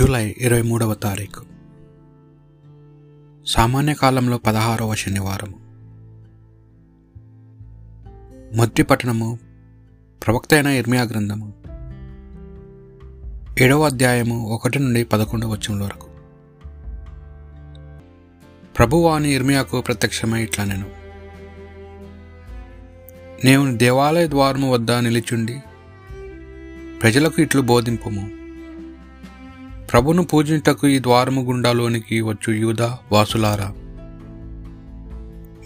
July ఇరవై మూడవ తారీఖు. సామాన్య కాలంలో పదహారవ శనివారం మొదటి పట్టణము ప్రవక్త అయిన ఇర్మియా గ్రంథము ఏడవ అధ్యాయము ఒకటి నుండి పదకొండవ వచనం వరకు. ప్రభువాని ఇర్మియాకు ప్రత్యక్షమై ఇట్లా నేను నేను దేవాలయ ద్వారము వద్ద నిలిచుండి ప్రజలకు ఇట్లు బోధింపము. ప్రభును పూజించటకు ఈ ద్వారము గుండాలోనికి వచ్చు యూద వాసులారా.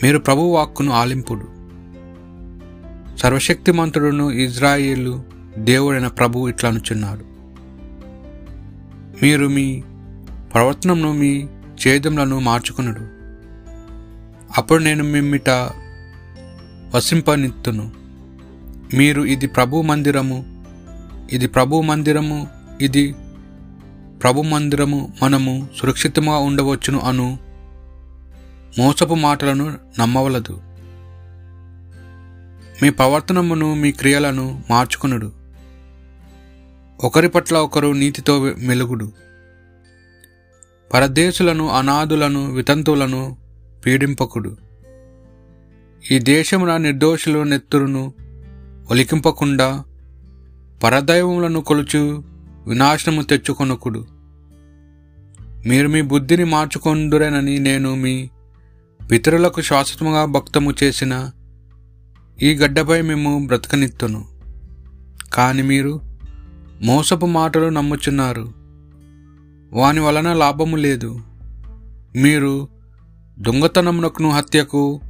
మీరు ప్రభు వాక్కును ఆలింపుడు. సర్వశక్తిమంతుడును ఇజ్రాయేలు దేవుడైన ప్రభు ఇట్లనుచున్నాడు మీరు మీ ప్రవర్తనను మీ చేదములను మార్చుకునుడు. అప్పుడు నేను మిమ్మిట వసింపనిత్తును. మీరు ఇది ప్రభు మందిరము ఇది ప్రభు మందిరము ఇది ప్రభు మందిరము మనము సురక్షితంగా ఉండవచ్చును అను మోసపు మాటలను నమ్మవలదు. మీ ప్రవర్తనమును మీ క్రియలను మార్చుకునుడు. ఒకరి పట్ల ఒకరు నీతితో మెలుగుడు. పరదేశులను అనాథులను వితంతువులను పీడింపకుడు. ఈ దేశమున నిర్దోషుల నెత్తురును ఒలికింపకుండా పరదైవములను కొలుచు వినాశనము తెచ్చుకొనకుడు. మీరు మీ బుద్ధిని మార్చుకొందురేనని నేను మీ పితరులకు శాశ్వతముగా భక్తము చేసిన ఈ గడ్డపై మేము బ్రతకనిత్తును. కాని మీరు మోసపు మాటలు నమ్ముచున్నారు. వాని వలన లాభము లేదు. మీరు దొంగతనమునకును హత్యకు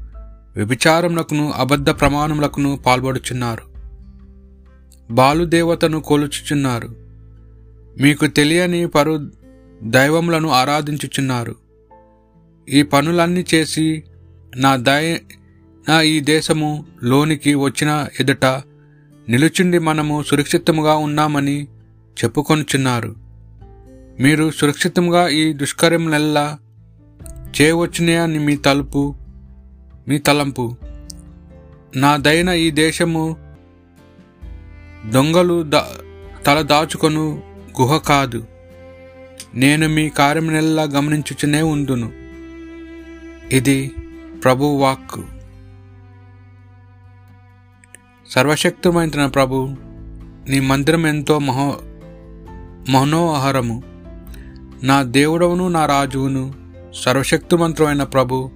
వ్యభిచారమునకును అబద్ధ ప్రమాణములకును పాల్పడుచున్నారు. బాలుదేవతను కొలుచుచున్నారు. మీకు తెలియని పరు దైవములను ఆరాధించుచున్నారు. ఈ పనులన్నీ చేసి నా దయ నా ఈ దేశము లోనికి వచ్చిన ఎదుట నిలుచుండి మనము సురక్షితముగా ఉన్నామని చెప్పుకొనుచున్నారు. మీరు సురక్షితంగా ఈ దుష్కర్యములెల్లా చేయవచ్చునని మీ తలుపు మీ తలంపు. నా దైన ఈ దేశము దొంగలు దా తల దాచుకొను గుహ కాదు. నేను మీ కార్యమునెల్లా గమనించుచునే ఉందును. ఇది ప్రభు వాక్కు. సర్వశక్తిమైన ప్రభు నీ మందిరం ఎంతో మహో మనోహరము. నా దేవుడవును నా రాజువును సర్వశక్తిమంతుడైన ప్రభు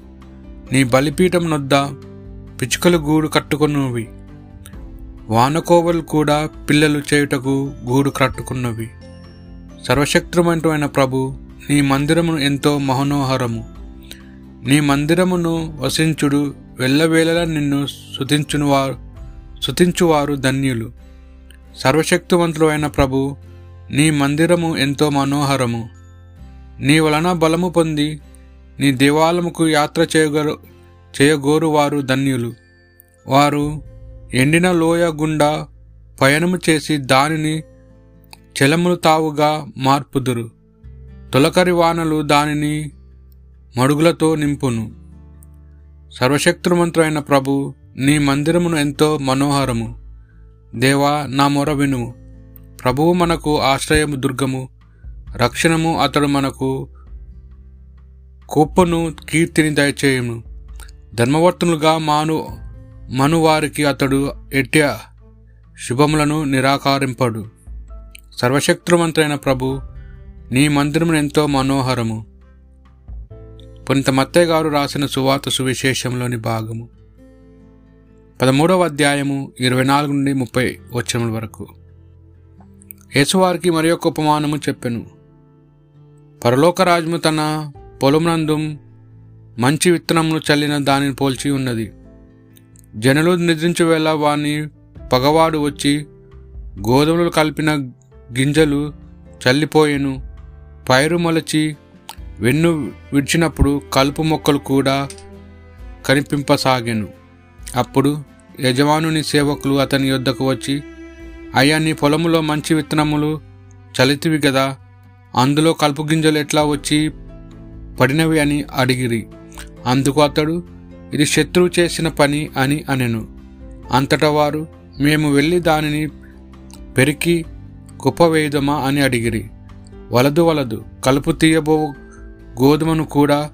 నీ బలిపీఠం నొద్ద పిచ్చుకలు గూడు కట్టుకున్నవి వానకోవలు కూడా పిల్లలు చేయుటకు గూడు కట్టుకున్నవి. సర్వశక్తిమంతుడైన ప్రభు నీ మందిరమును ఎంతో మహనోహరము నీ మందిరమును వసించుడు వెళ్ళవేళలా నిన్ను శుతించును వారు శుతించువారు ధన్యులు. సర్వశక్తివంతుడు అయిన ప్రభు నీ మందిరము ఎంతో మనోహరము. నీ వలన బలము పొంది నీ దేవాలయముకు యాత్ర చేయగరు చేయగోరు వారు ధన్యులు. వారు ఎండిన లోయ గుండా పయనము చేసి దానిని చెలములు తావుగా మార్పుదురు. తొలకరి వానలు దానిని మడుగులతో నింపును. సర్వశక్తిమంతుడైన ప్రభు నీ మందిరమును ఎంతో మనోహరము. దేవా నా మొర వినుము ప్రభువు మనకు ఆశ్రయము దుర్గము. రక్షణము అతడు మనకు కుప్పను కీర్తిని దయచేయము ధర్మవర్తనులుగా మాను మనువారికి అతడు ఎట్టి శుభములను నిరాకరింపడు. సర్వశక్తుమంతులైన ప్రభు నీ మందిరము ఎంతో మనోహరము. పునిత మత్తయ్య గారు రాసిన సువాత సువిశేషంలోని భాగము. పదమూడవ అధ్యాయము ఇరవై నాలుగు నుండి ముప్పై వచనముల వరకు. యేసువారికి మరి ఒక ఉపమానము చెప్పెను. పరలోకరాజము తన పొలమునందు మంచి విత్తనమును చల్లిన దానిని పోల్చి ఉన్నది. జనులు నిద్రించు వేళ వాని పగవాడు వచ్చి గోధుమలు కలిపిన గింజలు చల్లిపోయెను. పైరు మొలచి వెన్ను విడిచినప్పుడు కలుపు మొక్కలు కూడా కనిపింపసాగాను. అప్పుడు యజమానుని సేవకులు అతని యొద్దకు వచ్చి అయ్యా నీ పొలములో మంచి విత్తనములు చలితివి కదా అందులో కలుపు గింజలు ఎట్లా వచ్చి పడినవి అని అడిగిరి. అందుకు అతడు ఇది శత్రువు చేసిన పని అని అనెను. అంతటా వారు మేము వెళ్ళి దానిని పెరికి కుప్పవేయుదమా అని అడిగిరి. వలదు వలదు కలుపు తీయబో గోధుమను కూడా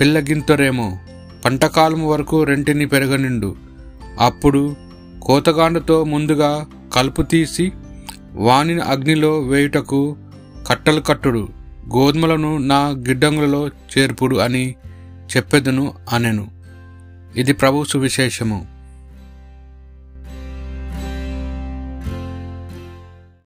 పిల్లగింతరేమో. పంటకాలం వరకు రెంటిని పెరగనిండు. అప్పుడు కోతగాండుతో ముందుగా కలుపు తీసి వాణిని అగ్నిలో వేయుటకు కట్టలు కట్టుడు. గోధుమలను నా గిడ్డంగులలో చేర్పుడు అని చెప్పెదను అనెను. ఇది ప్రభు సువిశేషము.